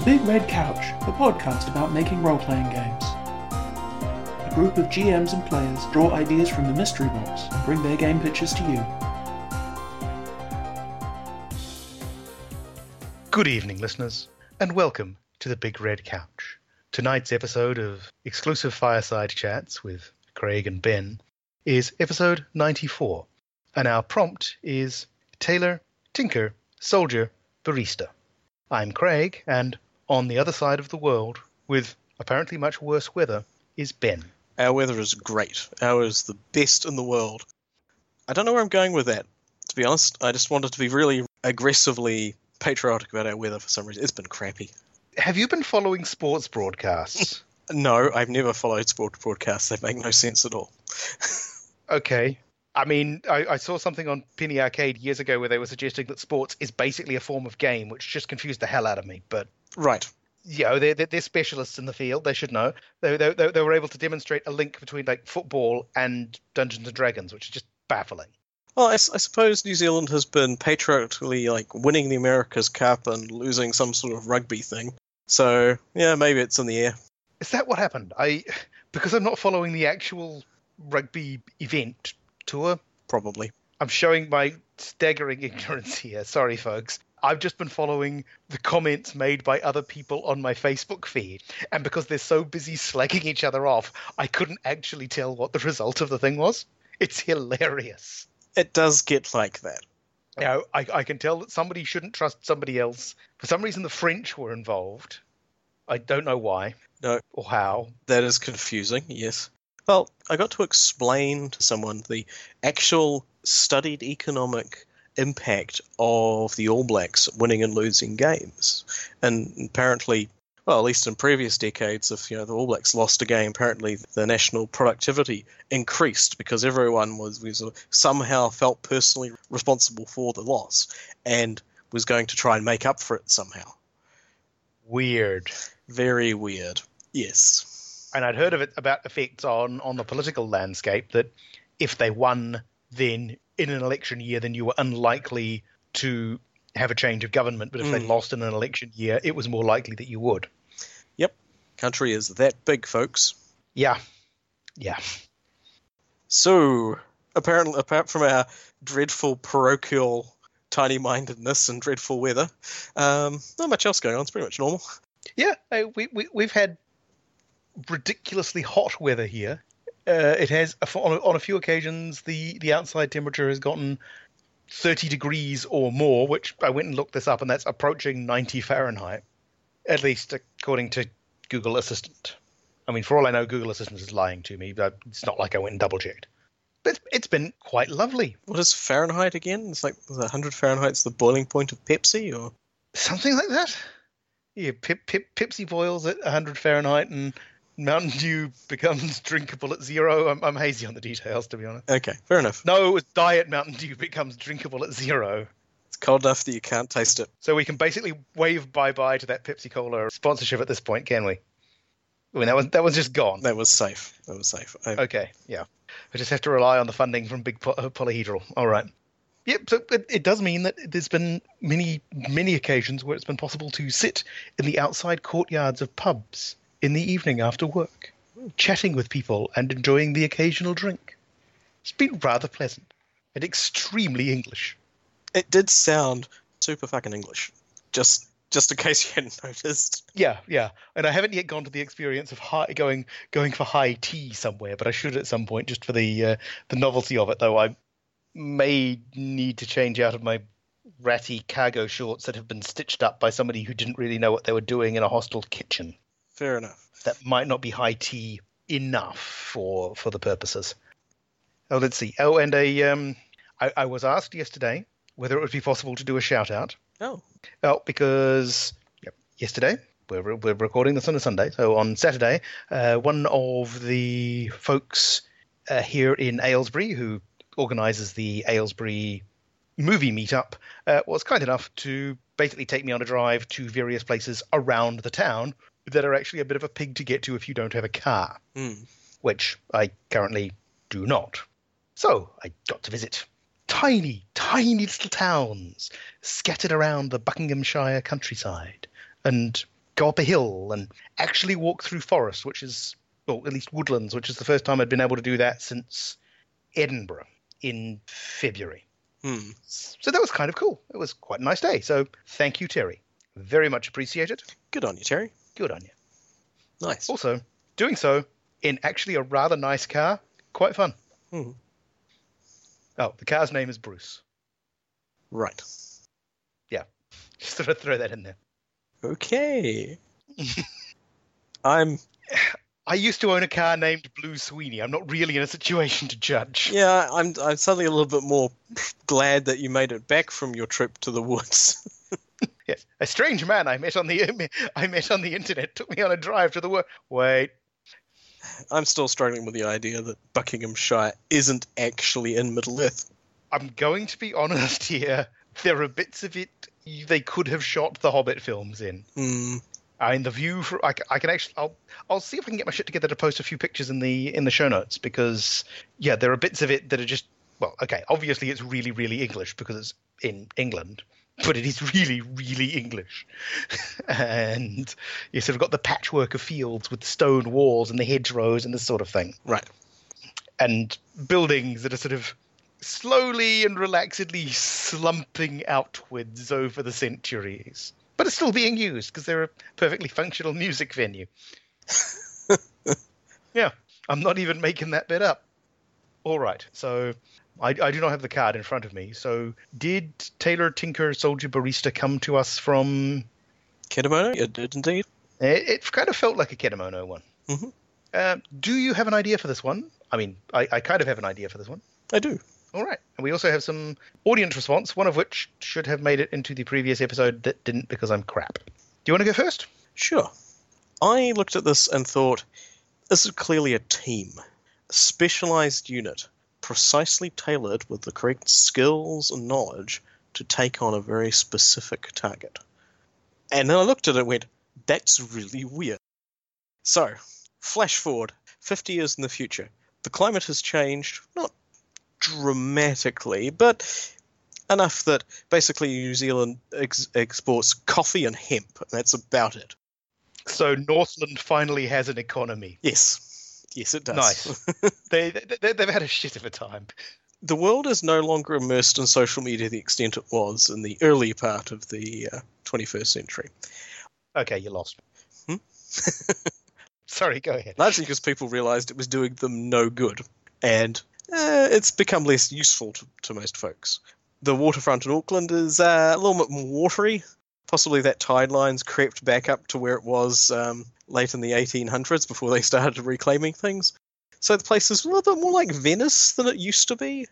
The Big Red Couch, a podcast about making role playing games. A group of GMs and players draw ideas from the mystery box and bring their game pitches to you. Good evening, listeners, and welcome to the Big Red Couch. Tonight's episode of exclusive fireside chats with Craig and Ben is episode 94, and our prompt is Tailor, Tinker, Soldier, Barista. I'm Craig, and on the other side of the world, with apparently much worse weather, is Ben. Our weather is great. Our is the best in the world. I don't know where I'm going with that, to be honest. I just wanted to be really aggressively patriotic about our weather for some reason. It's been crappy. Have you been following sports broadcasts? No, I've never followed sports broadcasts. They make no sense at all. okay. I mean, I, I, saw something on Penny Arcade years ago where they were suggesting that sports is basically a form of game, which just confused the hell out of me. But right, you know, they're, they're specialists in the field. They should know. They, they, they were able to demonstrate a link between like football and Dungeons and Dragons, which is just baffling. Well, I, I, suppose New Zealand has been patriotically like winning the America's Cup and losing some sort of rugby thing. So yeah, maybe it's in the air. Is that what happened? I because I'm not following the actual rugby event tour? Probably. I'm showing my staggering ignorance here. Sorry, folks. I've just been following the comments made by other people on my Facebook feed. And because they're so busy slagging each other off, I couldn't actually tell what the result of the thing was. It's hilarious. It does get like that. Know, I, I can tell that somebody shouldn't trust somebody else. For some reason, the French were involved. I don't know why. No. Or how. That is confusing, yes. Well, I got to explain to someone the actual studied economic impact of the All Blacks winning and losing games. And apparently, well, at least in previous decades, if you know the All Blacks lost a game, apparently the national productivity increased because everyone was, was somehow felt personally responsible for the loss and was going to try and make up for it somehow. Weird. Very weird. Yes and I'd heard of it about effects on on the political landscape that if they won then in an election year, then you were unlikely to have a change of government. But if mm. they lost in an election year, it was more likely that you would. Yep, country is that big, folks. Yeah, yeah. So apparently, apart from our dreadful parochial tiny mindedness and dreadful weather, um, not much else going on. It's pretty much normal. Yeah, we, we we've had ridiculously hot weather here. Uh, it has on a, on a few occasions the the outside temperature has gotten 30 degrees or more, which I went and looked this up, and that's approaching 90 Fahrenheit, at least according to Google Assistant. I mean, for all I know, Google Assistant is lying to me, but it's not like I went and double checked. But it's, it's been quite lovely. What is Fahrenheit again? It's like 100 Fahrenheit's the boiling point of Pepsi, or something like that. Yeah, Pepsi boils at 100 Fahrenheit, and Mountain Dew becomes drinkable at zero. I'm, I'm hazy on the details, to be honest. Okay, fair enough. No, it was Diet Mountain Dew becomes drinkable at zero. It's cold enough that you can't taste it. So we can basically wave bye bye to that Pepsi Cola sponsorship at this point, can we? I mean, that was that was just gone. That was safe. That was safe. I... Okay, yeah. I just have to rely on the funding from Big Poly- Polyhedral. All right. Yep. So it, it, does mean that there's been many, many occasions where it's been possible to sit in the outside courtyards of pubs in the evening after work, chatting with people and enjoying the occasional drink. It's been rather pleasant and extremely English. It did sound super fucking English. Just just in case you hadn't noticed. Yeah, yeah. And I haven't yet gone to the experience of high, going going for high tea somewhere, but I should at some point just for the uh, the novelty of it. Though I may need to change out of my ratty cargo shorts that have been stitched up by somebody who didn't really know what they were doing in a hostel kitchen. Fair enough. That might not be high tea enough for for the purposes. Oh, let's see. Oh, and a um, I, I was asked yesterday whether it would be possible to do a shout out. Oh. Well, because yep, yesterday we're we're recording this on a Sunday, so on Saturday, uh, one of the folks uh, here in Aylesbury who organises the Aylesbury movie meetup uh, was kind enough to basically take me on a drive to various places around the town that are actually a bit of a pig to get to if you don't have a car, mm. which I currently do not. So I got to visit tiny, tiny little towns scattered around the Buckinghamshire countryside and go up a hill and actually walk through forest, which is, well, at least woodlands, which is the first time I'd been able to do that since Edinburgh in February. Hmm. So that was kind of cool. It was quite a nice day. So thank you, Terry. Very much appreciated. Good on you, Terry. Good on you. Nice. Also, doing so in actually a rather nice car, quite fun. Hmm. Oh, the car's name is Bruce. Right. Yeah. Just I'd throw that in there. Okay. I'm I used to own a car named Blue Sweeney. I'm not really in a situation to judge. yeah, I'm I'm suddenly a little bit more glad that you made it back from your trip to the woods. Yes, a strange man I met on the I met on the internet took me on a drive to the work. Wait, I'm still struggling with the idea that Buckinghamshire isn't actually in Middle Earth. I'm going to be honest here. There are bits of it they could have shot the Hobbit films in. Hmm. I mean, the view for I can actually I'll I'll see if I can get my shit together to post a few pictures in the in the show notes because yeah, there are bits of it that are just well, okay, obviously it's really really English because it's in England, but it is really really English, and you sort of got the patchwork of fields with stone walls and the hedgerows and this sort of thing, Right. and buildings that are sort of slowly and relaxedly slumping outwards over the centuries. But it's still being used because they're a perfectly functional music venue. yeah, I'm not even making that bit up. All right, so I, I do not have the card in front of me. So did Tailor Tinker Soldier Barista come to us from? Kedamono? It did indeed. It, it kind of felt like a Kedamono one. Mhm. Um, do you have an idea for this one? I mean, I, I kind of have an idea for this one. I do. All right. And we also have some audience response, one of which should have made it into the previous episode that didn't because I'm crap. Do you want to go first? Sure. I looked at this and thought, this is clearly a team, a specialized unit, precisely tailored with the correct skills and knowledge to take on a very specific target. And then I looked at it and went, that's really weird. So, flash forward 50 years in the future. The climate has changed, not dramatically, but enough that basically New Zealand ex- exports coffee and hemp, and that's about it. So Northland finally has an economy. Yes. Yes, it does. Nice. They, they they've had a shit of a time. the world is no longer immersed in social media the extent it was in the early part of the uh, 21st century. Okay, you lost. Hmm? Sorry, go ahead. Largely because people realized it was doing them no good, and uh, it's become less useful to, to most folks. The waterfront in Auckland is uh, a little bit more watery. Possibly that tide line's crept back up to where it was um, late in the 1800s before they started reclaiming things. So the place is a little bit more like Venice than it used to be.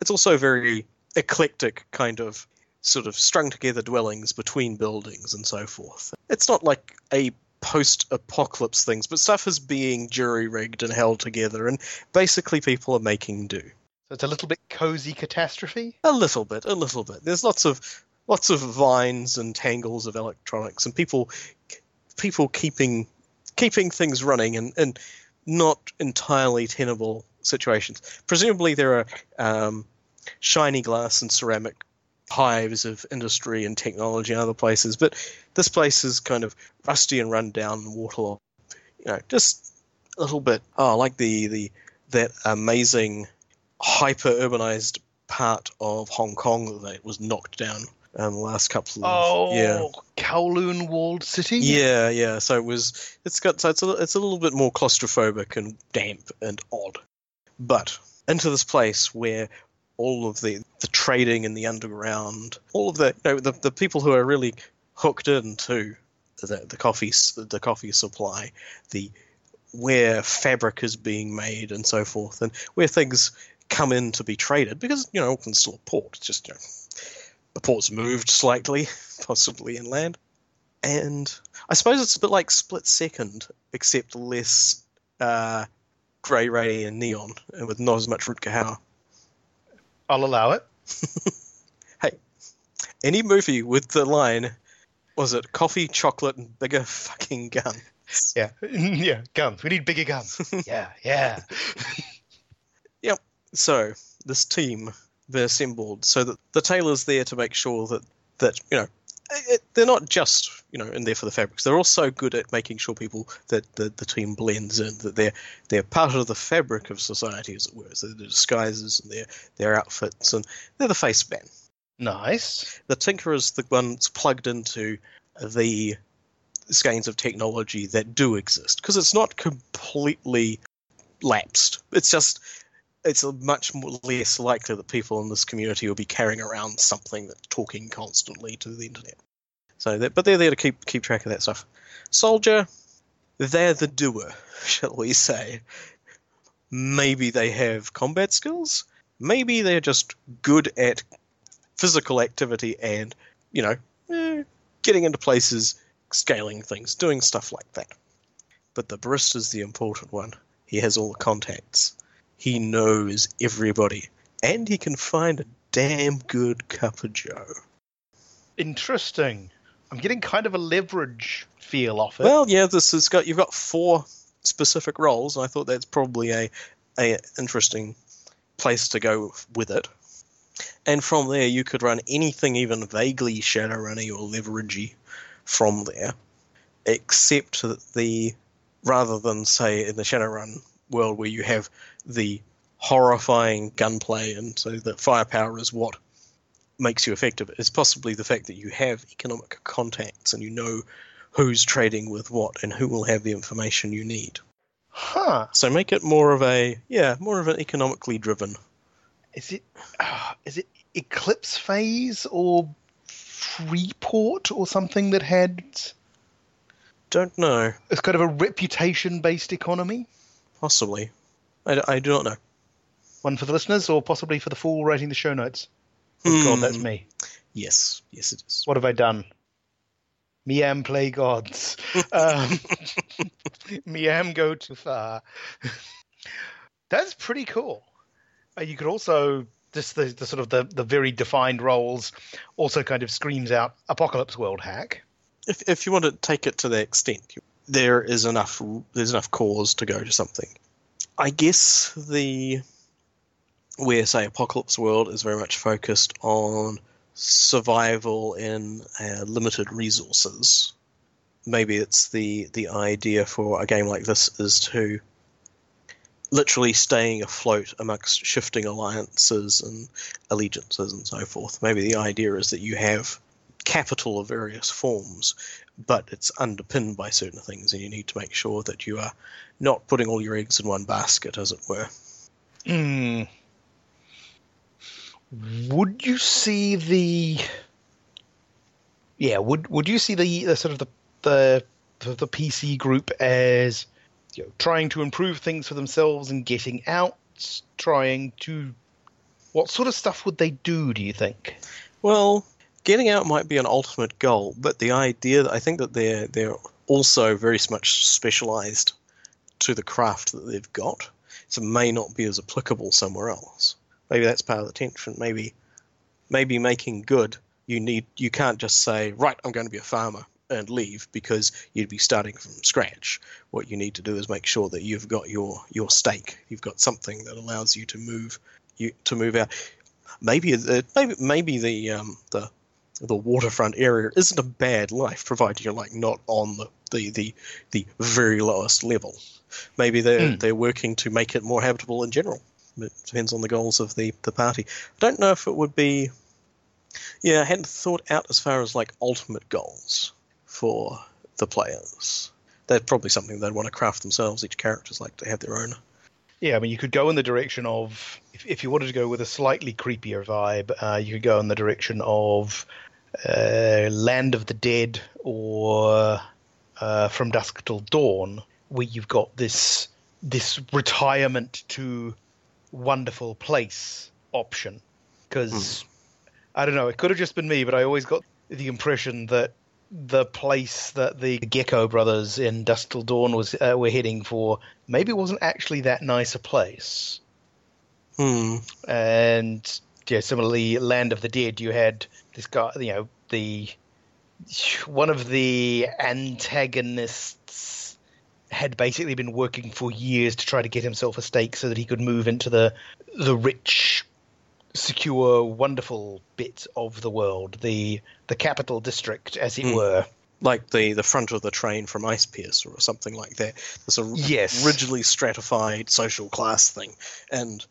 It's also very eclectic, kind of sort of strung together dwellings between buildings and so forth. It's not like a post apocalypse things, but stuff is being jury rigged and held together, and basically people are making do. So it's a little bit cozy catastrophe. A little bit, a little bit. There's lots of lots of vines and tangles of electronics, and people people keeping keeping things running and, and not entirely tenable situations. Presumably, there are um, shiny glass and ceramic hives of industry and technology in other places, but this place is kind of rusty and run down and waterlogged. You know, just a little bit. Oh, like the the that amazing hyper urbanized part of Hong Kong that was knocked down in the last couple of Oh, yeah. Kowloon walled city. Yeah, yeah. So it was. It's got. So it's a. It's a little bit more claustrophobic and damp and odd. But into this place where all of the the trading in the underground, all of the you know, the the people who are really hooked into the the coffee the coffee supply, the where fabric is being made and so forth, and where things come in to be traded because you know Auckland's still a port. It's just you know, the port's moved slightly, possibly inland. And I suppose it's a bit like Split Second, except less uh, grey ray and neon, and with not as much Rutger Hauer. I'll allow it. Hey, any movie with the line, was it coffee, chocolate, and bigger fucking gun? Yeah, yeah. Guns. We need bigger guns. yeah, yeah. Yep. So this team been assembled so that the tailor's there to make sure that that you know it, they're not just you know in there for the fabrics. They're also good at making sure people that the, the team blends in, that they're they're part of the fabric of society, as it were. So the disguises and their their outfits, and they're the face man. Nice. The tinker is the one that's plugged into the skeins of technology that do exist because it's not completely lapsed. It's just it's much less likely that people in this community will be carrying around something that's talking constantly to the internet. So, that, but they're there to keep keep track of that stuff. Soldier, they're the doer, shall we say? Maybe they have combat skills. Maybe they're just good at physical activity and you know eh, getting into places, scaling things, doing stuff like that. But the barista's the important one. He has all the contacts. He knows everybody. And he can find a damn good cup of joe. Interesting. I'm getting kind of a leverage feel off it. Well, yeah, this has got you've got four specific roles, and I thought that's probably a a interesting place to go with it. And from there, you could run anything even vaguely Shadowrunny or leveragey from there, except the rather than say in the Shadowrun world where you have the horrifying gunplay and so the firepower is what makes you effective. It's possibly the fact that you have economic contacts and you know who's trading with what and who will have the information you need. Huh. So make it more of a yeah, more of an economically driven. Is it uh, is it Eclipse Phase or Freeport or something that had Don't know. it's kind of a reputation based economy? Possibly. I, I do not know. One for the listeners or possibly for the fool writing the show notes? Oh god, Hmm. that's me. Yes, yes, it is. What have I done? Miam play gods. um, Miam go too far. That's pretty cool. Uh, you could also just the, the sort of the, the very defined roles also kind of screams out apocalypse world hack. If if you want to take it to that extent, there is enough. There's enough cause to go to something. I guess the where say Apocalypse World is very much focused on survival in uh, limited resources. Maybe it's the the idea for a game like this is to literally staying afloat amongst shifting alliances and allegiances and so forth. Maybe the idea is that you have capital of various forms, but it's underpinned by certain things, and you need to make sure that you are not putting all your eggs in one basket, as it were. Hmm. Would you see the? Yeah, would would you see the, the sort of the the the, the PC group as you know, trying to improve things for themselves and getting out, trying to? What sort of stuff would they do? Do you think? Well, getting out might be an ultimate goal, but the idea that I think that they're they're also very much specialized to the craft that they've got, so may not be as applicable somewhere else. Maybe that's part of the tension. Maybe maybe making good you need you can't just say right I'm going to be a farmer and leave because you'd be starting from scratch. What you need to do is make sure that you've got your your stake. You've got something that allows you to move you to move out. Maybe maybe maybe the um, the the waterfront area isn't a bad life, provided you're like not on the the, the, the very lowest level. Maybe they're Hmm. they're working to make it more habitable in general. It depends on the goals of the, the party. I don't know if it would be. Yeah, I hadn't thought out as far as like ultimate goals for the players. That's probably something they'd want to craft themselves. Each character's like to have their own. Yeah, I mean, you could go in the direction of if, if you wanted to go with a slightly creepier vibe, uh, you could go in the direction of uh, Land of the Dead or uh, From Dusk Till Dawn, where you've got this this retirement to wonderful place option. Because I don't know, it could have just been me, but I always got the impression that the place that the Gecko brothers in Dusk Till Dawn was uh, were heading for maybe wasn't actually that nice a place. Hmm. And yeah, similarly, Land of the Dead, you had this guy, you know, the one of the antagonists had basically been working for years to try to get himself a stake so that he could move into the the rich secure, wonderful bit of the world, the the capital district, as it Hmm. were. like the the front of the train from Ice Pierce or something like that. It's a Yes. rigidly stratified social class thing, and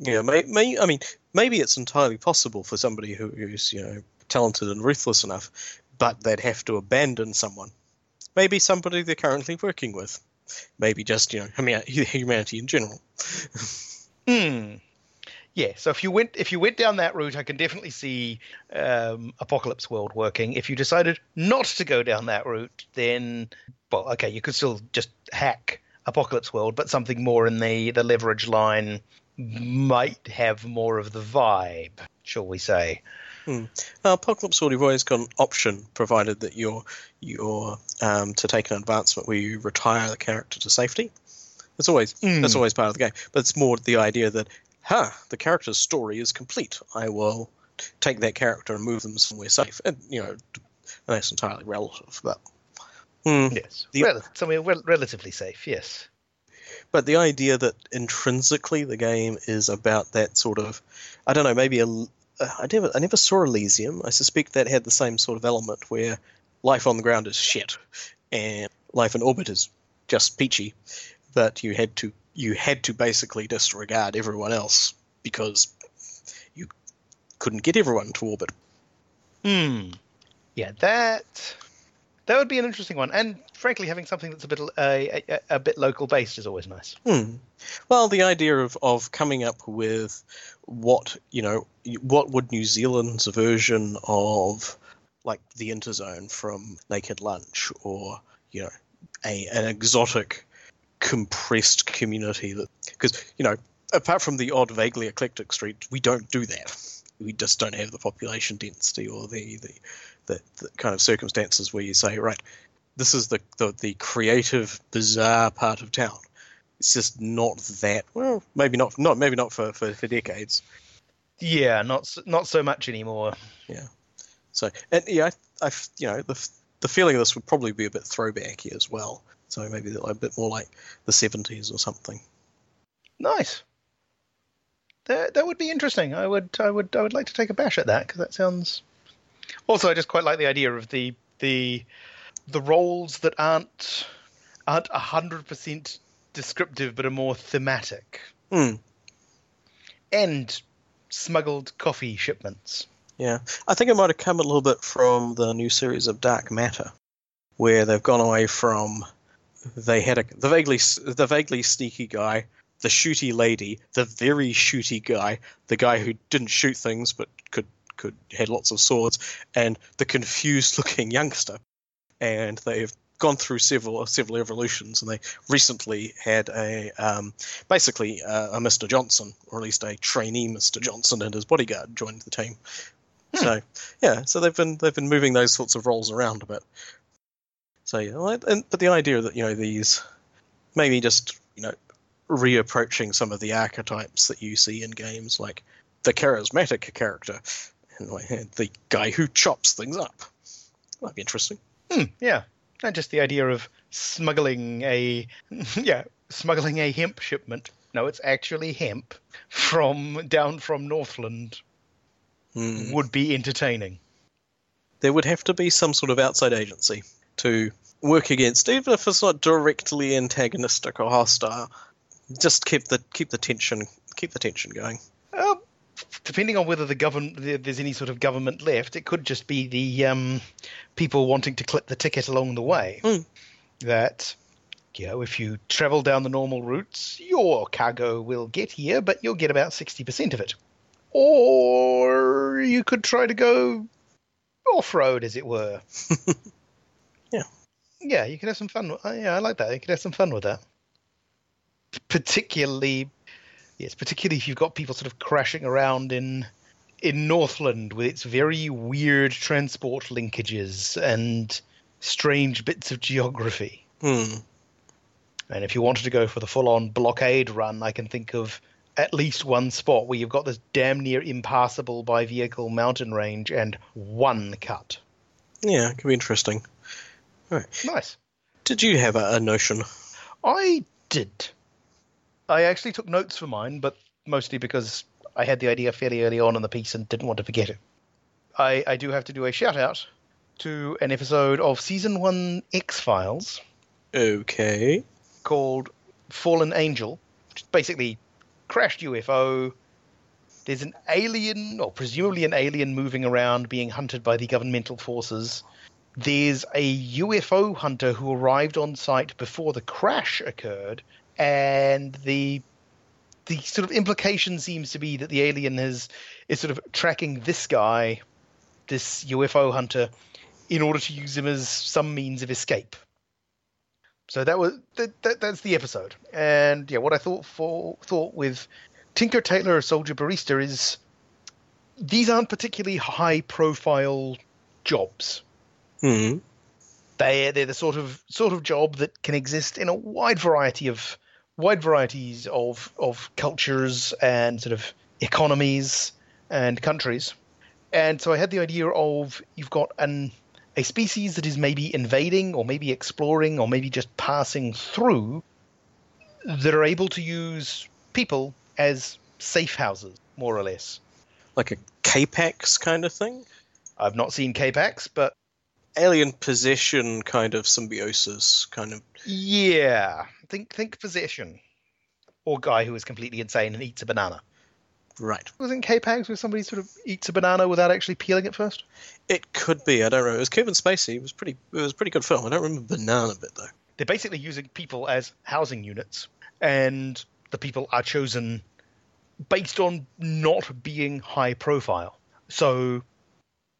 know, may, may, I mean, maybe it's entirely possible for somebody who's you know talented and ruthless enough, but they'd have to abandon someone. Maybe somebody they're currently working with. Maybe just you know humanity in general. Hmm. Yeah, so if you went if you went down that route, I can definitely see um, Apocalypse World working. If you decided not to go down that route, then well, okay, you could still just hack Apocalypse World, but something more in the the leverage line might have more of the vibe, shall we say? Uh, Apocalypse World, you've always got an option, provided that you're you're um, to take an advancement where you retire the character to safety. That's always that's Mm. always part of the game, but it's more the idea that, huh, the character's story is complete. I will take that character and move them somewhere safe, and you know, that's entirely relative. But Hmm. Yes, The- Rel- somewhere rel- relatively safe. Yes. But the idea that intrinsically the game is about that sort of, I don't know, maybe a. I never, I never saw Elysium. I suspect that had the same sort of element where life on the ground is shit, and life in orbit is just peachy, but you had to, you had to basically disregard everyone else because you couldn't get everyone to orbit. Hmm. Yeah, that that would be an interesting one, and frankly, having something that's a bit uh, a, a, bit local based is always nice. Hmm. Well, the idea of, of coming up with what you know, what would New Zealand's version of like the interzone from Naked Lunch, or you know, a an exotic, compressed community that because you know, apart from the odd vaguely eclectic street, we don't do that. We just don't have the population density or the the, the, the kind of circumstances where you say, right, this is the, the the creative, bizarre part of town it's just not that well maybe not not maybe not for, for, for decades Yeah, not not so much anymore. Yeah. So and yeah I, I you know the the feeling of this would probably be a bit throwbacky as well so maybe a bit more like the 70s or something Nice. That that would be interesting. I would I would I would like to take a bash at that because that sounds. Also, I just quite like the idea of the the the roles that aren't aren't hundred percent descriptive but are more thematic Hmm. and smuggled coffee shipments. yeah i think it might have come a little bit from the new series of dark matter where they've gone away from they had a the vaguely the vaguely sneaky guy the shooty lady the very shooty guy the guy who didn't shoot things but could could had lots of swords and the confused looking youngster and they've gone through several several evolutions and they recently had a um, basically uh, a Mr. Johnson or at least a trainee Mr. Johnson and his bodyguard joined the team so yeah so they've been they've been moving those sorts of roles around a bit so yeah and, but the idea that you know these maybe just you know reapproaching some of the archetypes that you see in games like the charismatic character and the guy who chops things up might be interesting Hmm, yeah, and just the idea of smuggling a yeah smuggling a hemp shipment. No, it's actually hemp from down from Northland Hmm. would be entertaining. there would have to be some sort of outside agency to work against, even if it's not directly antagonistic or hostile. Just keep the keep the tension keep the tension going. Depending on whether the government there's any sort of government left, it could just be the um, people wanting to clip the ticket along the way. Hmm. That you know, if you travel down the normal routes, your cargo will get here, but you'll get about sixty percent of it. Or you could try to go off-road, as it were. Yeah. Yeah, you could have some fun. uh, Yeah, I like that. You could have some fun with that. Particularly, yes, particularly if you've got people sort of crashing around in in Northland with its very weird transport linkages and strange bits of geography. Hmm. And if you wanted to go for the full-on blockade run, I can think of at least one spot where you've got this damn near impassable by vehicle mountain range and one cut. Yeah, it could be interesting. Nice. Did you have a, a notion? I did. I actually took notes for mine, but mostly because I had the idea fairly early on in the piece and didn't want to forget it. I, I do have to do a shout out to an episode of season one X Files Okay. called Fallen Angel, which is basically crashed UFO. There's an alien, or presumably an alien, moving around being hunted by the governmental forces. There's a UFO hunter who arrived on site before the crash occurred, and the the sort of implication seems to be that the alien has is sort of tracking this guy, this UFO hunter, in order to use him as some means of escape. So that was that, that that's the episode. And yeah, what I thought for thought with Tinker Tailor Soldier Barista is these aren't particularly high profile jobs. Hmm. They they're the sort of sort of job that can exist in a wide variety of wide varieties of of cultures and sort of economies and countries. And so I had the idea of you've got an a species that is maybe invading or maybe exploring or maybe just passing through that are able to use people as safe houses, more or less. Like a K-Pax kind of thing? I've not seen K-Pax, but Alien possession kind of symbiosis kind of. yeah, think think possession, or guy who is completely insane and eats a banana. Right. Wasn't K-Pax where somebody sort of eats a banana without actually peeling it first? It could be. I don't know. It was Kevin Spacey. It was pretty. It was a pretty good film. I don't remember the banana bit though. They're basically using people as housing units, and the people are chosen based on not being high profile. So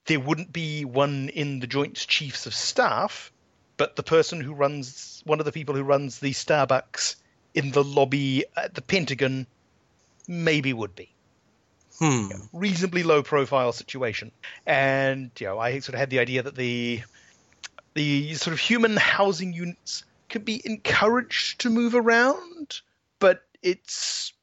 there wouldn't be one in the Joint Chiefs of Staff, but the person who runs one of the people who runs the Starbucks in the lobby at the Pentagon maybe would be Hmm. reasonably low profile situation. And you know, I sort of had the idea that the the sort of human housing units could be encouraged to move around, but it's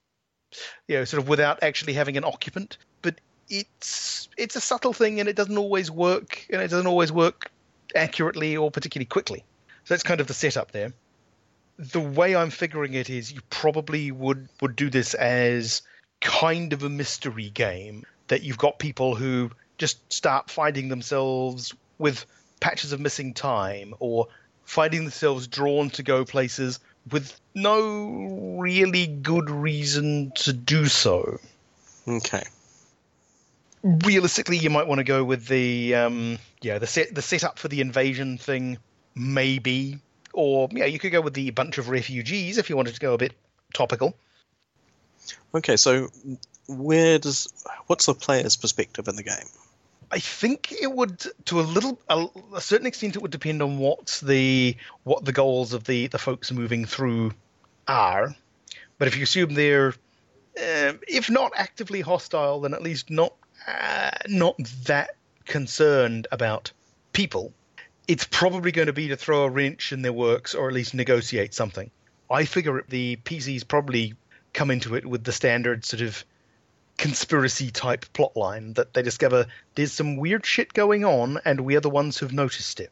you know, sort of without actually having an occupant. But it's it's a subtle thing and it doesn't always work and it doesn't always work accurately or particularly quickly. So that's kind of the setup there. The way I'm figuring it is you probably would would do this as kind of a mystery game that you've got people who just start finding themselves with patches of missing time or finding themselves drawn to go places with no really good reason to do so. Okay. Realistically, you might want to go with the um, yeah the set the setup for the invasion thing, maybe, or yeah you could go with the bunch of refugees if you wanted to go a bit topical. Okay. So, where does what's the player's perspective in the game? I think it would, to a little, a, a certain extent, it would depend on what the what the goals of the the folks moving through are. But if you assume they're, um, if not actively hostile, then at least not uh, not that concerned about people, it's probably going to be to throw a wrench in their works or at least negotiate something. I figure the PCs probably come into it with the standard sort of conspiracy type plotline that they discover there's some weird shit going on and we're the ones who've noticed it.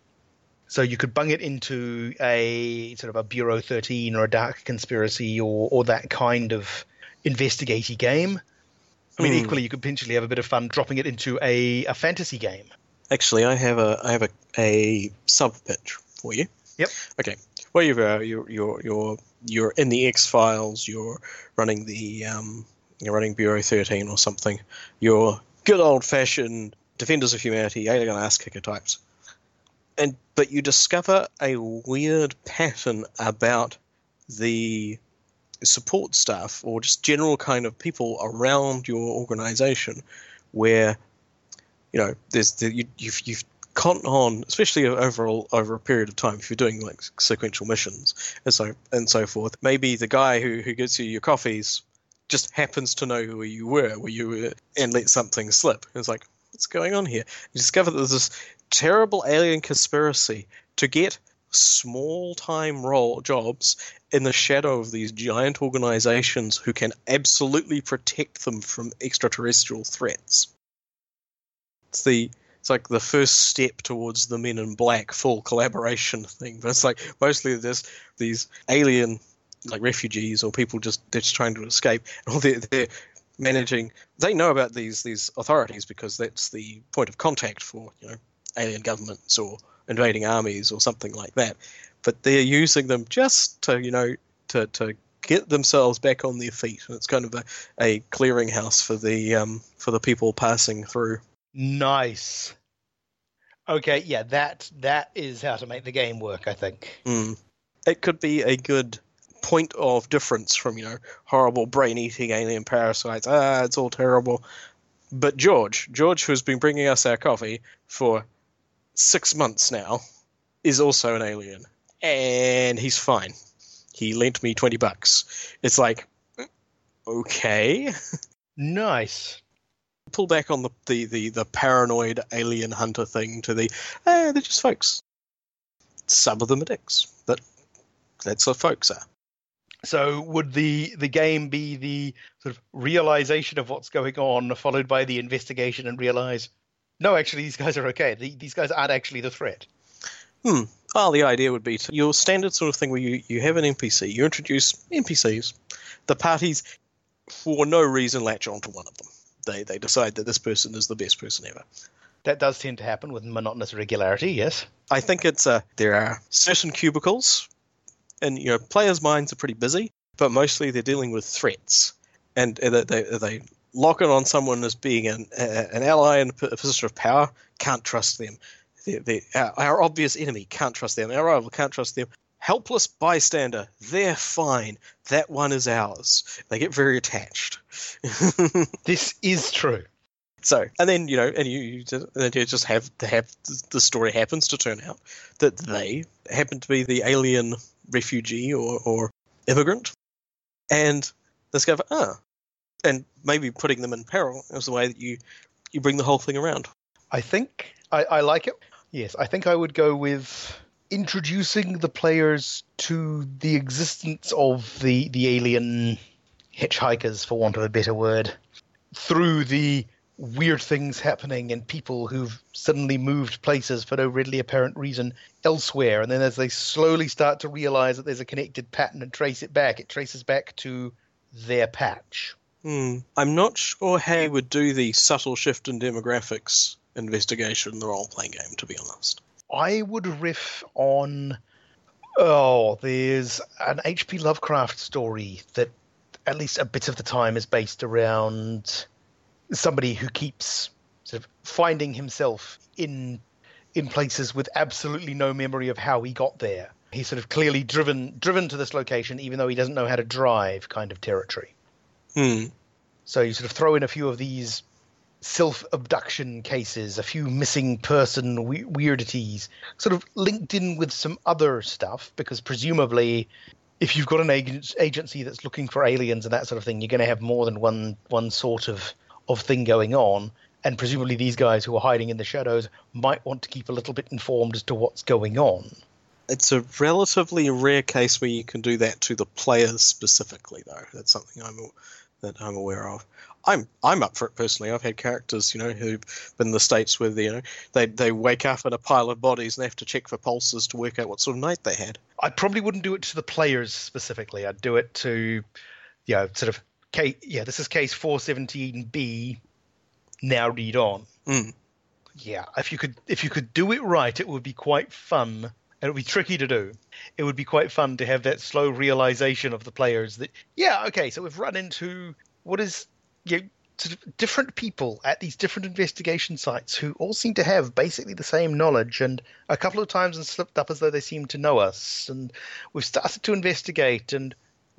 So you could bung it into a sort of a Bureau 13 or a dark conspiracy or, or that kind of investigaty game. I mean, Hmm. equally, you could potentially have a bit of fun dropping it into a, a fantasy game. Actually, I have a I have a, a sub pitch for you. Yep. Okay. Well, you've uh, you're you're you're you're in the X Files. You're running the um, you're running Bureau 13 or something. You're good old fashioned defenders of humanity, alien ass kicker types. And but you discover a weird pattern about the support staff or just general kind of people around your organization where you know there's the, you, you've you've caught on especially overall over a period of time if you're doing like sequential missions and so and so forth maybe the guy who who gives you your coffees just happens to know who you were where you were and let something slip. It's like what's going on here? You discover that there's this terrible alien conspiracy to get small time role jobs in the shadow of these giant organizations who can absolutely protect them from extraterrestrial threats. It's the it's like the first step towards the Men in Black full collaboration thing, but it's like mostly there's these alien like refugees or people just they're just trying to escape, and all their their managing. They know about these these authorities because that's the point of contact for you know alien governments or invading armies or something like that. But they're using them just to you know to to get themselves back on their feet, and it's kind of a, a clearinghouse for the um, for the people passing through. Nice. Okay, yeah, that that is how to make the game work. I think. Mm. It could be a good point of difference from you know horrible brain-eating alien parasites. Ah, it's all terrible. But George, George, who's been bringing us our coffee for six months now, is also an alien, and he's fine. He lent me twenty bucks. It's like, okay. Nice. Pull back on the, the, the, the paranoid alien hunter thing to the, eh, they're just folks. Some of them are dicks, but that's what folks are. So would the the game be the sort of realization of what's going on, followed by the investigation and realize, no, actually these guys are okay. The, these guys aren't actually the threat. Hmm. Well, the idea would be to, your standard sort of thing where you, you have an NPC, you introduce NPCs, the parties, for no reason, latch onto one of them. They they decide that this person is the best person ever. That does tend to happen with monotonous regularity. Yes. I think it's uh, there are certain cubicles, and you know players' minds are pretty busy, but mostly they're dealing with threats, and uh, they they, they lock it on someone as being an uh, an ally in a position of power. Can't trust them. They're, they're, our, our obvious enemy can't trust them. Our rival can't trust them. Helpless bystander, they're fine. That one is ours. They get very attached. This is true. So, and then you know, and you, you and then you just have to have the story happens to turn out that they happen to be the alien refugee or, or immigrant, and discover ah, and maybe putting them in peril is the way that you you bring the whole thing around. I think I, I like it. Yes, I think I would go with introducing the players to the existence of the the alien hitchhikers, for want of a better word, through the weird things happening and people who've suddenly moved places for no readily apparent reason elsewhere. And then as they slowly start to realize that there's a connected pattern and trace it back, it traces back to their patch. Hmm. I'm not sure how you would do the subtle shift in demographics investigation in the role playing game, to be honest. I would riff on. Oh, there's an H.P. Lovecraft story that, at least a bit of the time, is based around somebody who keeps sort of finding himself in in places with absolutely no memory of how he got there. He's sort of clearly driven driven to this location, even though he doesn't know how to drive, kind of territory. Hmm. So you sort of throw in a few of these self abduction cases, a few missing person we- weirdities, sort of linked in with some other stuff, because presumably, if you've got an ag- agency that's looking for aliens and that sort of thing, you're going to have more than one one sort of of thing going on. And presumably, these guys who are hiding in the shadows might want to keep a little bit informed as to what's going on. It's a relatively rare case where you can do that to the players specifically, though. That's something I'm that I'm aware of. I'm I'm up for it personally. I've had characters, you know, who've been in the states where you know they they wake up in a pile of bodies and they have to check for pulses to work out what sort of night they had. I probably wouldn't do it to the players specifically. I'd do it to, you know, sort of case. Yeah, this is case 417B. Now read on. Mm. Yeah, if you could if you could do it right, it would be quite fun. And it would be tricky to do. It would be quite fun to have that slow realization of the players that yeah, okay, so we've run into what is you know, different people at these different investigation sites who all seem to have basically the same knowledge and a couple of times and slipped up as though they seem to know us and we've started to investigate and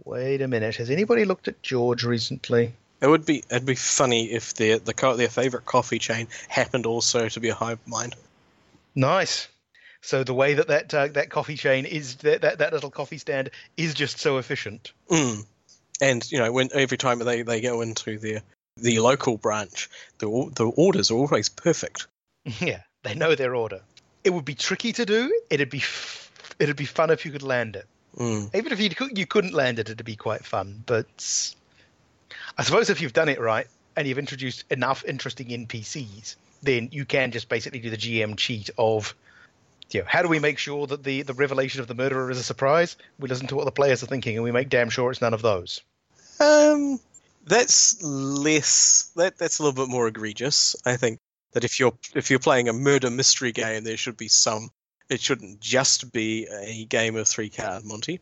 wait a minute has anybody looked at george recently It would be it'd be funny if their the co- their favorite coffee chain happened also to be a hive mind. nice so the way that that uh, that coffee chain is that, that that little coffee stand is just so efficient Mm. And you know, when every time they, they go into their the local branch, the the orders are always perfect. yeah they know their order it would be tricky to do it'd be f- it'd be fun if you could land it Mm. Even if you you couldn't land it, it'd be quite fun. But I suppose if you've done it right and you've introduced enough interesting NPCs, then you can just basically do the GM cheat of, you know, how do we make sure that the the revelation of the murderer is a surprise? We listen to what the players are thinking, and we make damn sure it's none of those. Um, That's less. That that's a little bit more egregious. I think that if you're if you're playing a murder mystery game, there should be some. It shouldn't just be a game of three card Monty.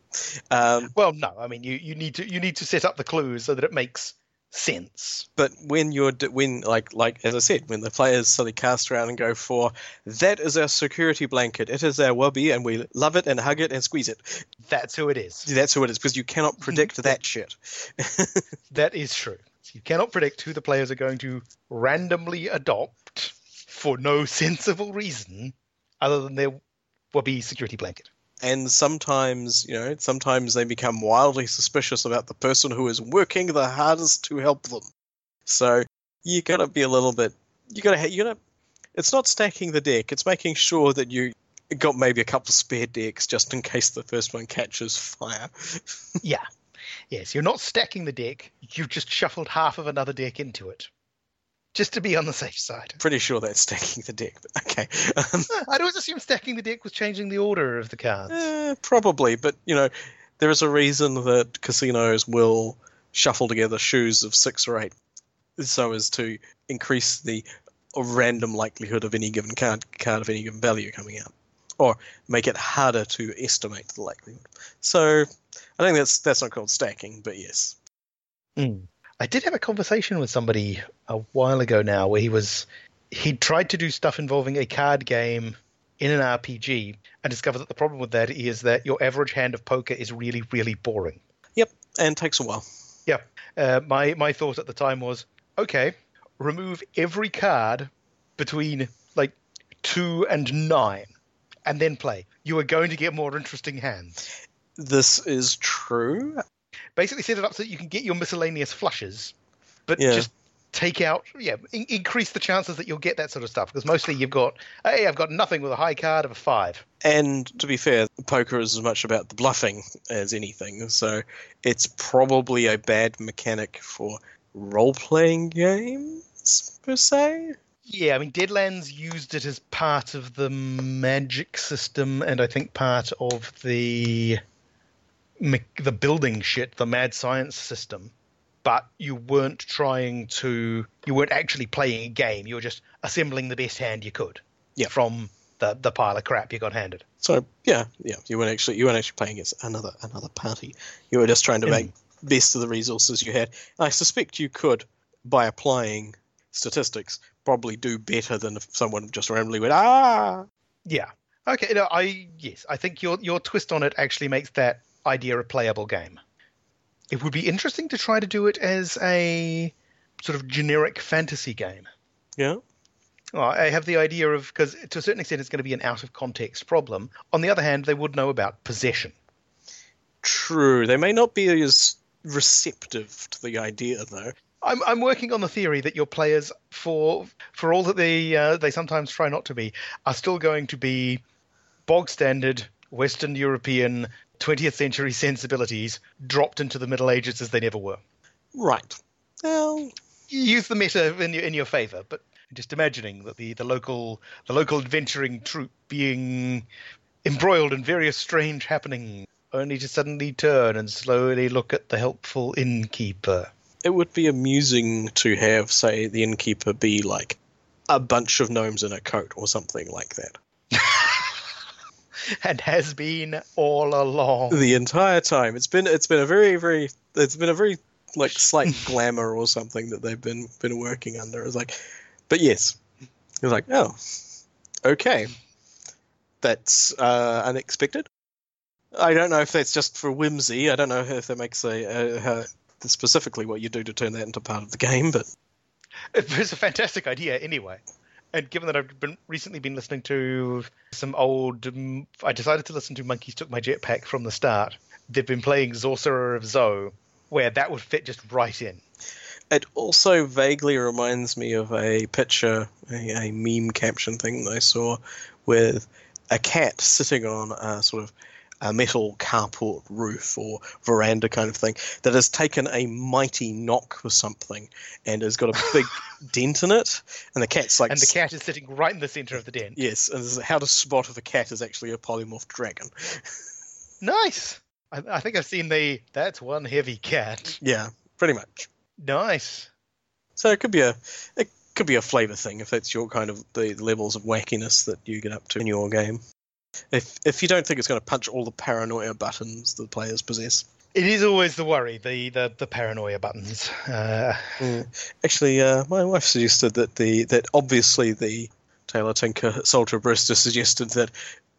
Um, Well, no, I mean you, you need to you need to set up the clues so that it makes sense. but when you're when like like as I said, when the players suddenly cast around and go for that is our security blanket, it is our wubby, and we love it and hug it and squeeze it. That's who it is. That's who it is because you cannot predict that shit. That is true. You cannot predict who the players are going to randomly adopt for no sensible reason other than their wubby security blanket. And sometimes you know sometimes they become wildly suspicious about the person who is working the hardest to help them so you gotta be a little bit you gotta you gotta it's not stacking the deck it's making sure that you got maybe a couple spare decks just in case the first one catches fire Yeah. Yes, you're not stacking the deck. You've just shuffled half of another deck into it. Just to be on the safe side. pretty sure that's stacking the deck but okay um, I'd always assume stacking the deck was changing the order of the cards. eh, probably but you know there is a reason that casinos will shuffle together shoes of six or eight so as to increase the random likelihood of any given card card of any given value coming out or make it harder to estimate the likelihood so i think that's that's not called stacking but yes I did have a conversation with somebody a while ago now where he was he tried to do stuff involving a card game in an RPG and discovered that the problem with that is that your average hand of poker is really really boring. yep and takes a while Yeah. Uh, my my thought at the time was okay, remove every card between like 2 and 9 and then play. You are going to get more interesting hands. this is true basically set it up so that you can get your miscellaneous flushes, but Yeah. just take out, yeah, in- increase the chances that you'll get that sort of stuff. Because mostly you've got, hey, I've got nothing with a high card of a five. And to be fair, poker is as much about the bluffing as anything, so it's probably a bad mechanic for role playing games, per se. Yeah, I mean, Deadlands used it as part of the magic system, and I think part of the the building shit, the mad science system. But you weren't trying to, you weren't actually playing a game. You were just assembling the best hand you could. Yeah. From the the pile of crap you got handed. So yeah, yeah, you weren't actually you weren't actually playing against another another party. You were just trying to make best of the resources you had. I suspect you could, by applying statistics, probably do better than if someone just randomly went ah. Yeah. Okay. No, I yes, I think your your twist on it actually makes that idea a playable game. It would be interesting to try to do it as a sort of generic fantasy game. Yeah. Well, I have the idea of because to a certain extent it's going to be an out of context problem. On the other hand, they would know about possession. True. They may not be as receptive to the idea though. I'm I'm working on the theory that your players, for for all that they uh, they sometimes try not to be, are still going to be bog standard Western European 20th century sensibilities dropped into the Middle Ages as they never were. Right. Well, You use the meta in your in your favor, but just imagining that the, the local the local adventuring troop being embroiled in various strange happenings, only to suddenly turn and slowly look at the helpful innkeeper. it would be amusing to have, say, the innkeeper be like a bunch of gnomes in a coat or something like that. And has been all along. The entire time. It's been it's been a very, very it's been a very like slight glamour or something that they've been been working under. It's like but yes. It's like, oh. Okay. That's uh, unexpected. I don't know if that's just for whimsy. I don't know if that makes a, uh how, specifically what you do to turn that into part of the game, but It's a fantastic idea, anyway. And given that I've been recently been listening to some old, I decided to listen to Monkeys Took My Jetpack from the start. They've been playing Sorcerer of Zoe, where that would fit just right in. It also vaguely reminds me of a picture, a, a meme caption thing that I saw with a cat sitting on a sort of a metal carport roof or veranda kind of thing that has taken a mighty knock for something and has got a big dent in it. And the cat's like. And the cat is sitting right in the center of the dent. Yes, and this is how to spot if a cat is actually a polymorph dragon. Nice. I, I think I've seen the. That's one heavy cat. Yeah, pretty much. Nice. So it could be a it could be a flavor thing if that's your kind of the levels of wackiness that you get up to in your game. If if you don't think it's going to punch all the paranoia buttons the players possess. It is always the worry, the the, the paranoia buttons. Uh, Yeah. Actually, uh, my wife suggested that the that obviously the Tailor Tinker Soldier Barista suggested that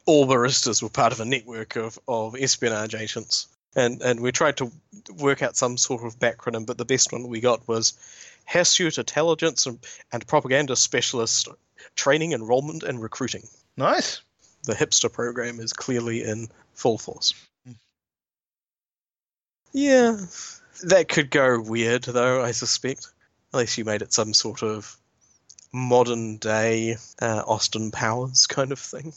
all baristas were part of a network of, of espionage agents. And and we tried to work out some sort of backronym, but the best one we got was Hirsute Intelligence and, and Propaganda Specialist Training, Enrollment, and Recruiting. nice. The hipster program is clearly in full force. Yeah, that could go weird, though, I suspect. Unless you made it some sort of modern day uh, Austin Powers kind of thing.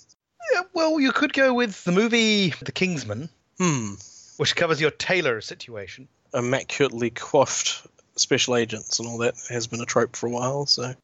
Yeah, well, you could go with the movie The Kingsman, Hmm. which covers your Tailor situation. Immaculately coiffed special agents and all that has been a trope for a while, so.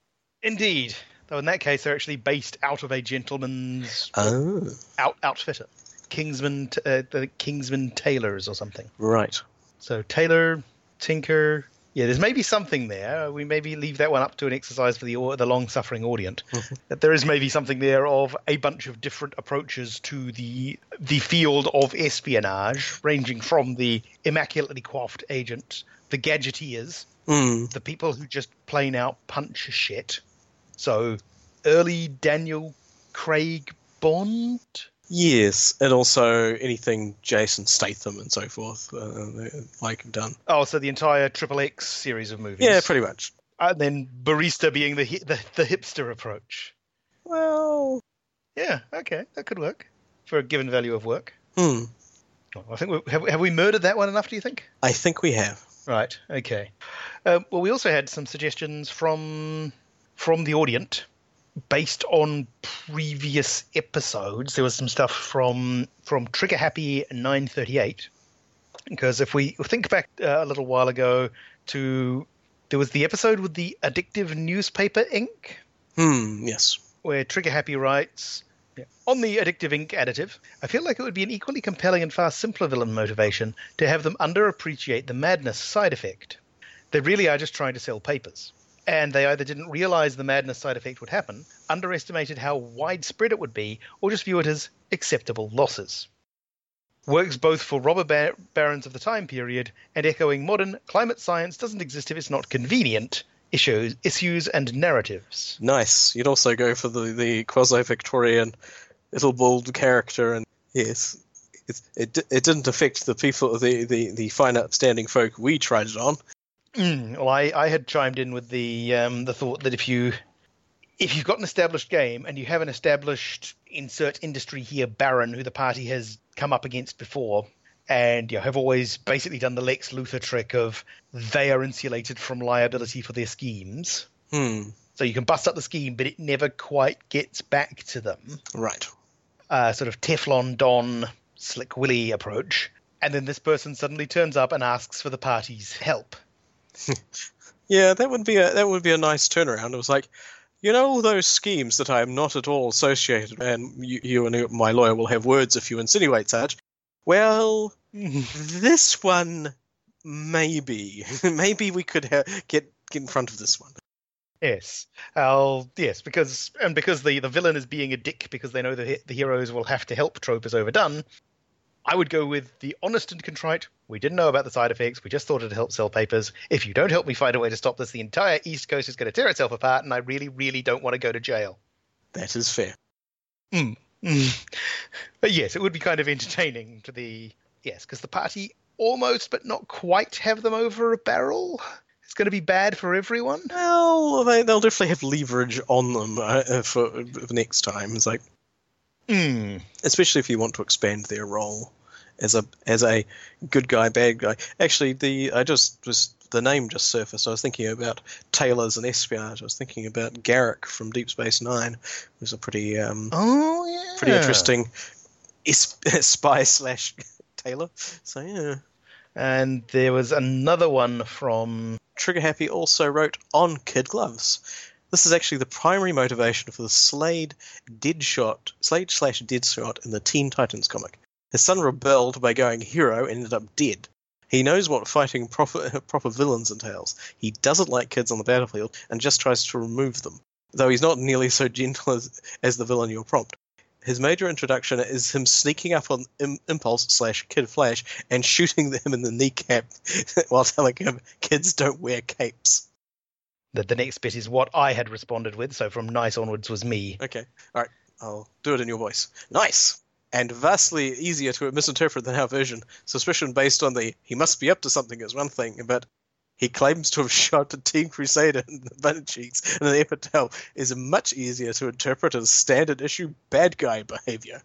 Indeed. Though in that case, they're actually based out of a gentleman's Oh. out, outfitter. Kingsman, uh, the Kingsman Tailors or something. Right. So Tailor, Tinker. Yeah, there's maybe something there. We maybe leave that one up to an exercise for the the long-suffering audience. That there is maybe something there of a bunch of different approaches to the the field of espionage, ranging from the immaculately coiffed agent, the gadgeteers, Hmm. the people who just plain out punch shit. So early Daniel Craig Bond. Yes, and also anything Jason Statham and so forth, uh, like have done. Oh, so the entire Triple X series of movies. Yeah, pretty much. And then barista being the, the the hipster approach. Well, Yeah, okay, that could work for a given value of work. hmm. I think we, have, have we murdered that one enough? Do you think? I think we have. Right. Okay. Um, well, we also had some suggestions from from the audience based on previous episodes. There was some stuff from from Trigger Happy 938 because if we think back uh, a little while ago to there was the episode with the addictive newspaper ink Hmm. Yes. where Trigger Happy writes on the addictive ink additive. I feel like it would be an equally compelling and far simpler villain motivation to have them underappreciate the madness side effect. They really are just trying to sell papers. And they either didn't realize the madness side effect would happen, underestimated how widespread it would be, or just view it as acceptable losses. Works both for robber bar- barons of the time period and echoing modern climate science doesn't exist if it's not convenient issues, issues and narratives. Nice. You'd also go for the, the quasi Victorian little bald character, and yes, it, it it didn't affect the people, the, the, the fine upstanding folk we tried it on. Mm, well, I, I had chimed in with the um, the thought that if you if you've got an established game and you have an established insert industry here baron who the party has come up against before and you know, have always basically done the Lex Luthor trick of they are insulated from liability for their schemes. Hmm. So you can bust up the scheme, but it never quite gets back to them. Right. Uh, sort of Teflon Don, Slick Willy approach. And then this person suddenly turns up and asks for the party's help. Yeah, that would be a that would be a nice turnaround. It was like, you know, all those schemes that I am not at all associated, and you, you and my lawyer will have words if you insinuate such. Well, this one, maybe, maybe we could ha- get get in front of this one. Yes. I'll yes, because and because the the villain is being a dick because they know the the heroes will have to help trope is overdone. I would go with the honest and contrite. We didn't know about the side effects. We just thought it'd help sell papers. If you don't help me find a way to stop this, the entire East Coast is going to tear itself apart, and I really, really don't want to go to jail. That is fair. Mm. But yes, it would be kind of entertaining to the yes, because the party almost but not quite have them over a barrel. It's going to be bad for everyone. Well, they, they'll definitely have leverage on them uh, for, for next time. It's like, Hmm. especially if you want to expand their role as a as a good guy, bad guy. Actually, the I just just the name just surfaced. I was thinking about tailors and espionage. I was thinking about Garak from Deep Space Nine. Was a pretty um, Oh yeah. pretty interesting spy slash tailor. So yeah. And there was another one from Trigger Happy also wrote on Kid Gloves. This is actually the primary motivation for the Slade Deadshot, Slade slash Deadshot in the Teen Titans comic. His son rebelled by going hero and ended up dead. He knows what fighting proper proper villains entails. He doesn't like kids on the battlefield and just tries to remove them. Though he's not nearly so gentle as, as the villain you'll prompt. His major introduction is him sneaking up on Im- Impulse slash Kid Flash and shooting him in the kneecap while telling him kids don't wear capes. The, the next bit is what I had responded with, so from nice onwards was me. Okay, all right, I'll do it in your voice. Nice! And vastly easier to misinterpret than our version. Suspicion based on the he must be up to something is one thing, but he claims to have shot a Team Crusader in the butt cheeks and the epitome is much easier to interpret as standard issue bad guy behavior.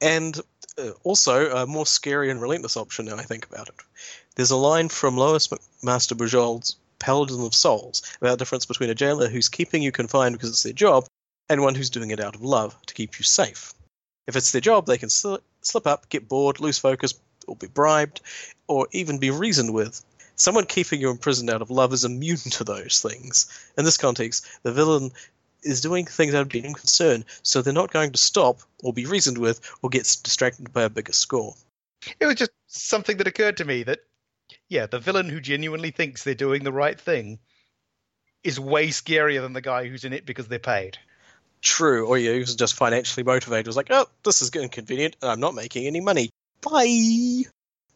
And uh, also, a more scary and relentless option now I think about it. There's a line from Lois McMaster Bujold's Paladin of Souls about the difference between a jailer who's keeping you confined because it's their job and one who's doing it out of love to keep you safe. If it's their job, they can sl- slip up, get bored, lose focus, or be bribed, or even be reasoned with. Someone keeping you imprisoned out of love is immune to those things. In this context, the villain is doing things out of genuine concern, so they're not going to stop or be reasoned with or get distracted by a bigger score. It was just something that occurred to me that, yeah, the villain who genuinely thinks they're doing the right thing is way scarier than the guy who's in it because they're paid. True, or he was just financially motivated. Was like, oh, this is inconvenient, and I'm not making any money. Bye.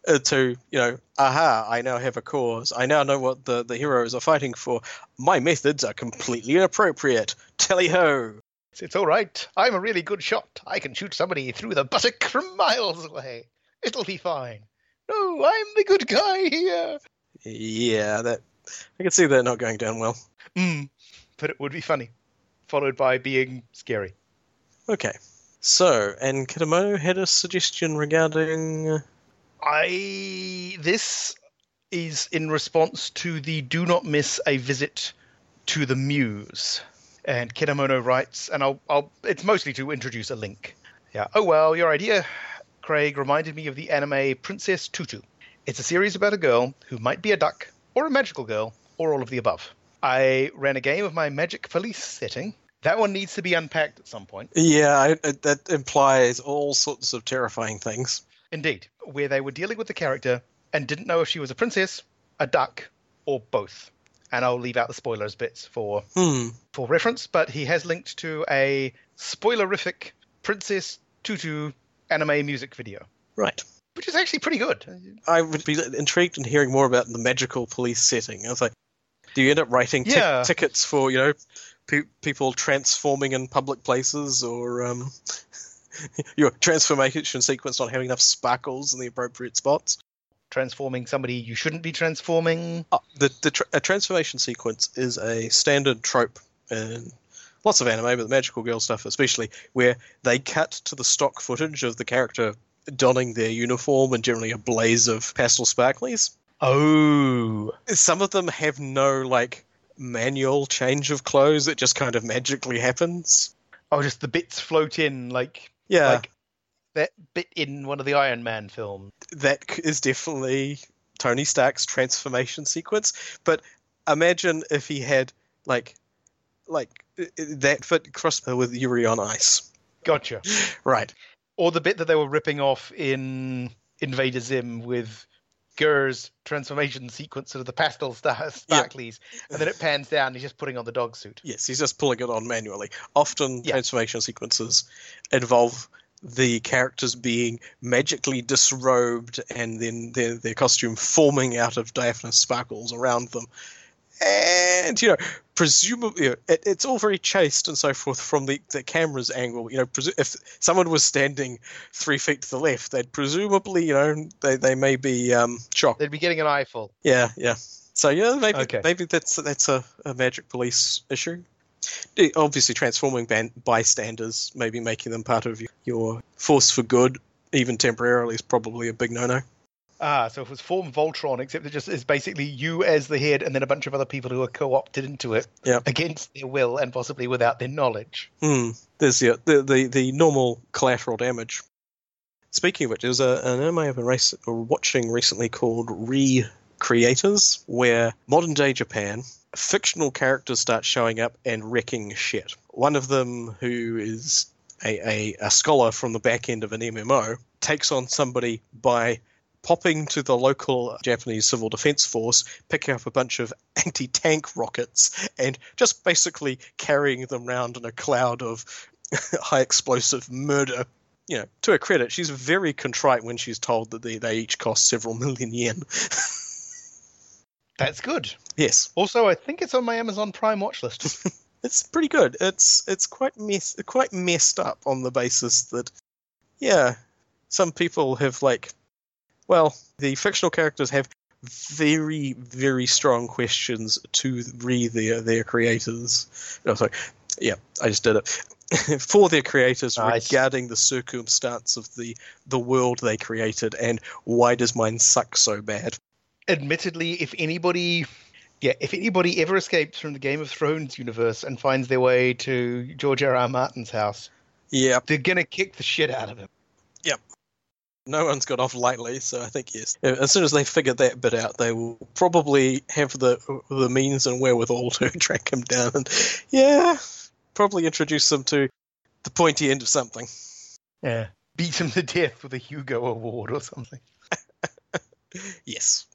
Uh, to you know, aha! I now have a cause. I now know what the the heroes are fighting for. My methods are completely inappropriate. Tally ho! It's, it's all right. I'm a really good shot. I can shoot somebody through the buttock from miles away. It'll be fine. No, I'm the good guy here. Yeah, that I can see that not going down well. Mm, but it would be funny, followed by being scary. Okay. So, and Kitamono had a suggestion regarding. I this is in response to the do not miss a visit to the muse. And Kitamono writes, and I'll, I'll it's mostly to introduce a link. Yeah. Oh well, your idea, Craig, reminded me of the anime Princess Tutu. It's a series about a girl who might be a duck, or a magical girl, or all of the above. I ran a game of my magic police setting. That one needs to be unpacked at some point. Yeah, I, that implies all sorts of terrifying things. Indeed, where they were dealing with the character and didn't know if she was a princess, a duck, or both. And I'll leave out the spoilers bits for Hmm. for reference, but he has linked to a spoilerific Princess Tutu anime music video, Right. which is actually pretty good. I would be intrigued in hearing more about the magical police setting. I was like, do you end up writing tic- Yeah. tickets for you know pe- people transforming in public places or um, your transformation sequence not having enough sparkles in the appropriate spots? Transforming somebody you shouldn't be transforming. Oh, the the tr- a transformation sequence is a standard trope in lots of anime, but the magical girl stuff especially, where they cut to the stock footage of the character donning their uniform and generally a blaze of pastel sparklies. Oh, Some of them have no like manual change of clothes; it just kind of magically happens. oh, just the bits float in like Yeah, like that bit in one of the Iron Man films. That is definitely Tony Stark's transformation sequence. But imagine if he had like like that fit crossed with Yuri on Ice. Gotcha. Right. Or the bit that they were ripping off in Invader Zim with GIR's transformation sequence sort of the pastel star- sparklies, and then it pans down. And he's just putting on the dog suit. Yes, he's just pulling it on manually. Often Yeah. transformation sequences involve the characters being magically disrobed and then their, their costume forming out of diaphanous sparkles around them. And, you know, presumably, you know, it, it's all very chaste and so forth from the, the camera's angle. You know, presu- if someone was standing three feet to the left, they'd presumably, you know, they, they may be um, shocked. They'd be getting an eyeful. Yeah, yeah. So yeah, maybe Okay. maybe that's that's a, a magic police issue. Obviously, transforming ban- bystanders, maybe making them part of your, your force for good, even temporarily, is probably a big no-no. Ah, so it was form Voltron, except it just is basically you as the head, and then a bunch of other people who are co-opted into it Yep. against their will and possibly without their knowledge. Hmm. There's the the the, the normal collateral damage. Speaking of which, there's a, an anime I've been race, watching recently called Re:Creators, where modern day Japan fictional characters start showing up and wrecking shit. One of them, who is a, a, a scholar from the back end of an MMO, takes on somebody by popping to the local Japanese civil defense force, picking up a bunch of anti tank rockets, and just basically carrying them around in a cloud of high explosive murder. You know, to her credit, she's very contrite when she's told that they, they each cost several million yen. That's good. yes, Also, I think it's on my Amazon Prime watch list. it's pretty good. It's it's quite mess quite messed up on the basis that, yeah, some people have like, well, the fictional characters have very very strong questions to re their their creators. No, sorry, yeah, I just did it. For their creators Nice. regarding the circumstance of the the world they created and why does mine suck so bad? Admittedly, if anybody, yeah, if anybody ever escapes from the Game of Thrones universe and finds their way to George R. R. Martin's house, Yeah, they're gonna kick the shit out of him. No one's got off lightly, so I think yes. As soon as they figure that bit out, they will probably have the the means and wherewithal to track him down, and yeah, probably introduce them to the pointy end of something. Yeah, beat him to death with a Hugo Award or something. Yes,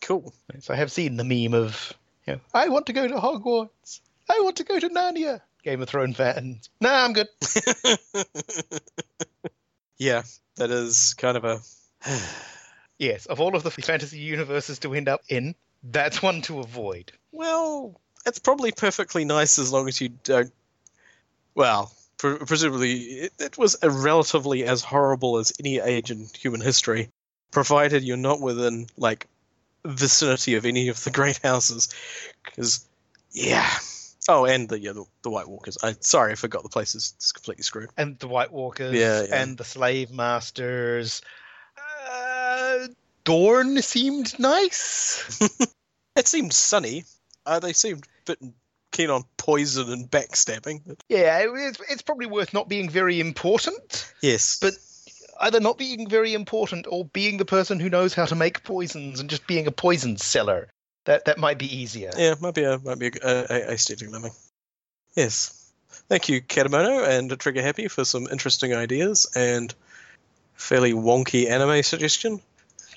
cool. So I have seen the meme of, you know, I want to go to Hogwarts. I want to go to Narnia. Game of Thrones fans. Nah, I'm good. yeah, that is kind of a Yes, of all of the fantasy universes to end up in, that's one to avoid. well. It's probably perfectly nice as long as you don't. Well, pre- presumably it, it was a relatively as horrible as any age in human history, provided you're not within like vicinity of any of the great houses. Because yeah. Oh, and the yeah, the, the White Walkers. I sorry, I forgot the place is completely screwed. And the White Walkers Yeah, yeah. and the Slave Masters. Uh, Dorne seemed nice. It seemed sunny. Uh, they seemed a bit keen on poison and backstabbing. Yeah, it's, it's probably worth not being very important, yes, but either not being very important or being the person who knows how to make poisons and just being a poison seller. That that might be easier. yeah, might be a might be a, a, a aesthetic living. Yes, thank you, Katamono and Trigger Happy for some interesting ideas and fairly wonky anime suggestion.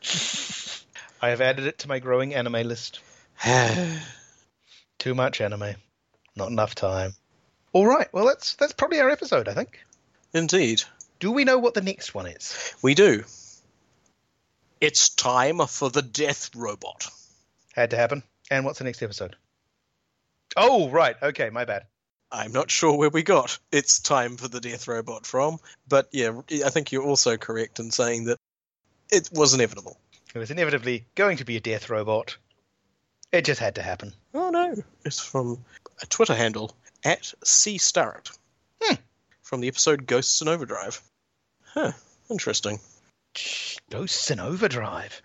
I have added it to my growing anime list. Too much anime. Not enough time. All right, well that's that's probably our episode, I think. Indeed, Do we know what the next one is? we do. It's time for the death robot. Had to happen. And what's the next episode? Oh, right. Okay, my bad. I'm not sure where we got it's time for the death robot from, but yeah, I think you're also correct in saying that it was inevitable. It was inevitably going to be a death robot. It just had to happen. Oh no, it's from a Twitter handle at C Starrett Hmm. from the episode Ghosts in Overdrive. Huh, interesting. Ghosts in Overdrive.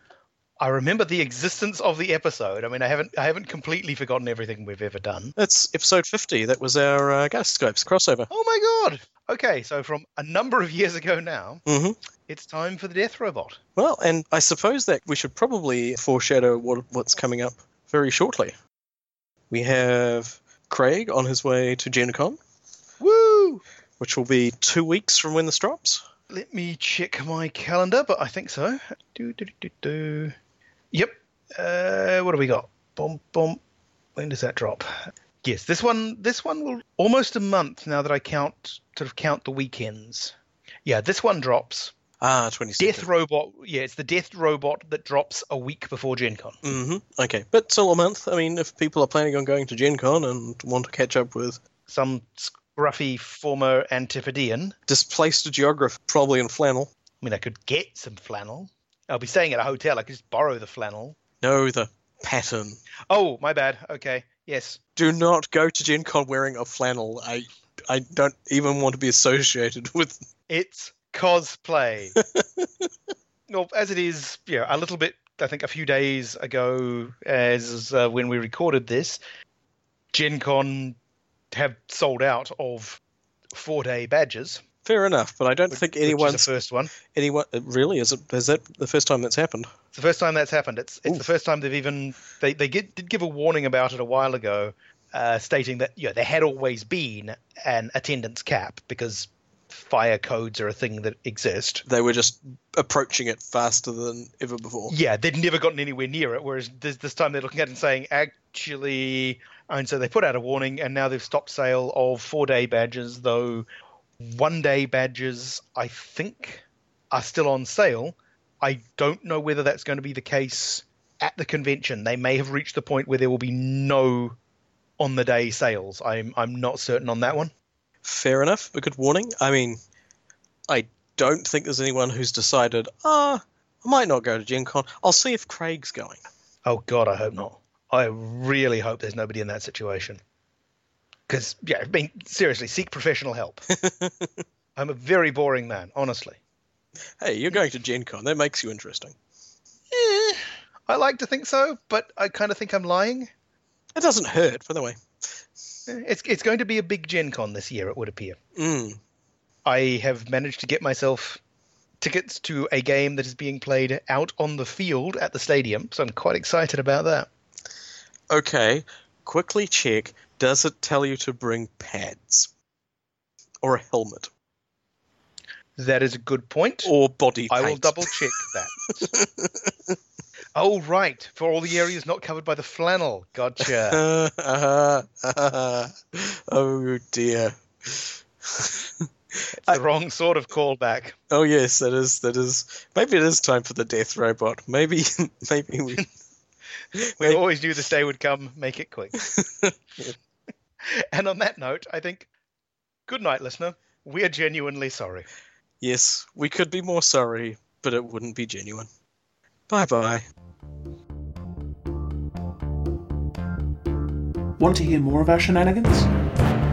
I remember the existence of the episode. I mean, I haven't I haven't completely forgotten everything we've ever done. That's episode 50. That was our uh, Ghost Scopes crossover. Oh my god. Okay, so from a number of years ago now, hmm it's time for the death robot. Well, and I suppose that we should probably foreshadow what, what's coming up very shortly. We have Craig on his way to Gen Con, Woo! which will be two weeks from when this drops. Let me check my calendar, but I think so. Do, do, do, do, do. Yep. Uh, what do we got? Boom, boom. When does that drop? Yes, this one. This one will almost a month now that I count sort of count the weekends. Yeah, this one drops. Ah, 26. Death Robot. Yeah, it's the Death Robot that drops a week before Gen Con. hmm Okay, but still a month. I mean, if people are planning on going to Gen Con and want to catch up with Some scruffy former Antipodean. displaced geographer, probably in flannel. I mean, I could get some flannel. I'll be staying at a hotel. I could just borrow the flannel. No, the pattern. Oh, my bad. Okay. Yes. Do not go to Gen Con wearing a flannel. I I don't even want to be associated with. It's cosplay. well, as it is, yeah, a little bit. I think a few days ago, as uh, when we recorded this, Gen Con have sold out of four-day badges. Fair enough, but I don't think which is anyone's the first one. anyone really is it is that the first time that's happened? It's the first time that's happened. It's it's the first time they've even they they get, did give a warning about it a while ago, uh, stating that yeah there had always been an attendance cap because fire codes are a thing that exist. They were just approaching it faster than ever before. Yeah, they'd never gotten anywhere near it. Whereas this, this time they're looking at it and saying, actually, and so they put out a warning, and now they've stopped sale of four day badges, though one day badges, I think, are still on sale. I don't know whether that's going to be the case at the convention. They may have reached the point where there will be no on the day sales. I'm I'm not certain on that one. Fair enough. A good warning. I mean, I don't think there's anyone who's decided, ah, I might not go to Gen Con. I'll see if Craig's going. Oh God, I hope not. I really hope there's nobody in that situation. Because yeah, I mean, seriously, seek professional help. I'm a very boring man, honestly. Hey, you're going to Gen Con. That makes you interesting. Eh, I like to think so, but I kind of think I'm lying. It doesn't hurt, by the way. Eh, It's it's going to be a big Gen Con this year, it would appear. Mm. I have managed to get myself tickets to a game that is being played out on the field at the stadium, so I'm quite excited about that. Okay, quickly check. Does it tell you to bring pads? Or a helmet? That is a good point. Or body I will double check that. oh, right. For all the areas not covered by the flannel. Gotcha. oh dear. It's the wrong sort of callback. Oh yes, that is that is. Maybe it is time for the death robot. Maybe maybe we. We always knew this day would come. Make it quick. and on that note, I think, good night, listener. We are genuinely sorry. yes, we could be more sorry, but it wouldn't be genuine. Bye bye. Want to hear more of our shenanigans?